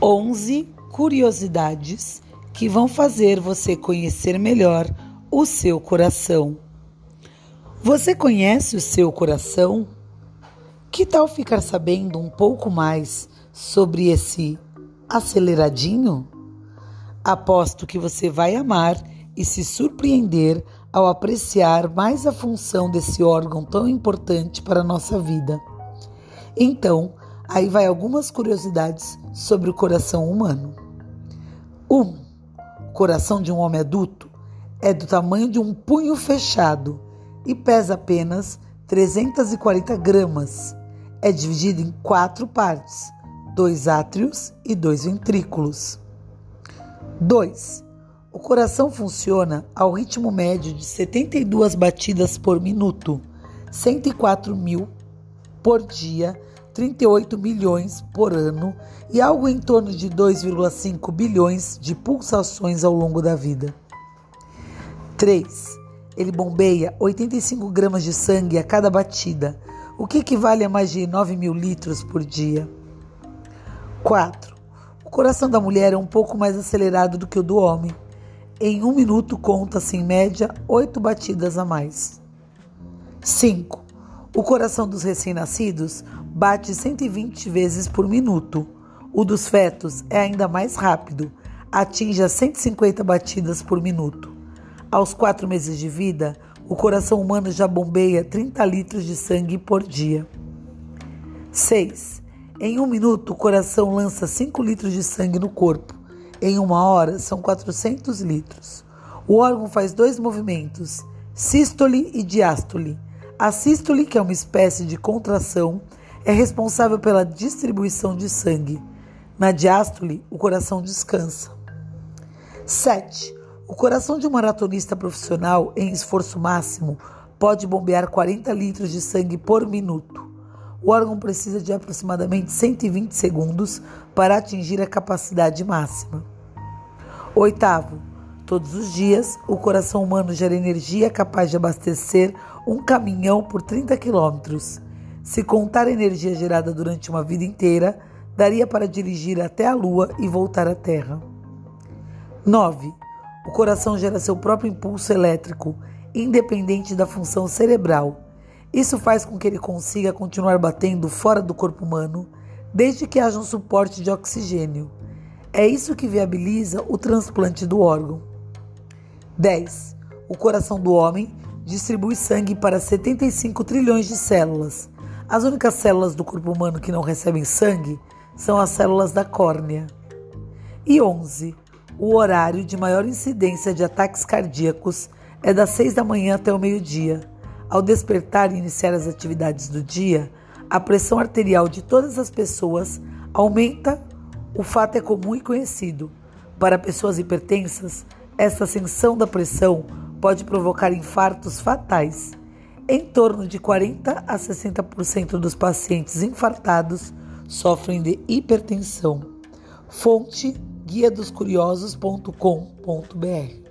11 curiosidades que vão fazer você conhecer melhor o seu coração. Você conhece o seu coração? Que tal ficar sabendo um pouco mais sobre esse aceleradinho? Aposto que você vai amar e se surpreender ao apreciar mais a função desse órgão tão importante para a nossa vida. Então, Aí vai algumas curiosidades sobre o coração humano. 1. Um, o coração de um homem adulto é do tamanho de um punho fechado e pesa apenas 340 gramas. É dividido em quatro partes: dois átrios e dois ventrículos. 2. O coração funciona ao ritmo médio de 72 batidas por minuto, 104 mil por dia 38 milhões por ano e algo em torno de 2,5 bilhões de pulsações ao longo da vida. 3. Ele bombeia 85 gramas de sangue a cada batida, o que equivale a mais de 9 mil litros por dia. 4. O coração da mulher é um pouco mais acelerado do que o do homem. Em um minuto conta-se em média 8 batidas a mais. 5. O coração dos recém-nascidos bate 120 vezes por minuto. O dos fetos é ainda mais rápido, atinge as 150 batidas por minuto. Aos quatro meses de vida, o coração humano já bombeia 30 litros de sangue por dia. 6. Em um minuto, o coração lança 5 litros de sangue no corpo. Em uma hora, são 400 litros. O órgão faz dois movimentos, sístole e diástole a sístole, que é uma espécie de contração, é responsável pela distribuição de sangue. Na diástole, o coração descansa. 7. O coração de um maratonista profissional em esforço máximo pode bombear 40 litros de sangue por minuto. O órgão precisa de aproximadamente 120 segundos para atingir a capacidade máxima. Oitavo, Todos os dias, o coração humano gera energia capaz de abastecer um caminhão por 30 quilômetros. Se contar a energia gerada durante uma vida inteira, daria para dirigir até a Lua e voltar à Terra. 9. O coração gera seu próprio impulso elétrico, independente da função cerebral. Isso faz com que ele consiga continuar batendo fora do corpo humano, desde que haja um suporte de oxigênio. É isso que viabiliza o transplante do órgão. 10. O coração do homem distribui sangue para 75 trilhões de células. As únicas células do corpo humano que não recebem sangue são as células da córnea. E 11. O horário de maior incidência de ataques cardíacos é das 6 da manhã até o meio-dia. Ao despertar e iniciar as atividades do dia, a pressão arterial de todas as pessoas aumenta. O fato é comum e conhecido. Para pessoas hipertensas, essa ascensão da pressão pode provocar infartos fatais. Em torno de 40 a 60% dos pacientes infartados sofrem de hipertensão. Fonte guia dos curiosos.com.br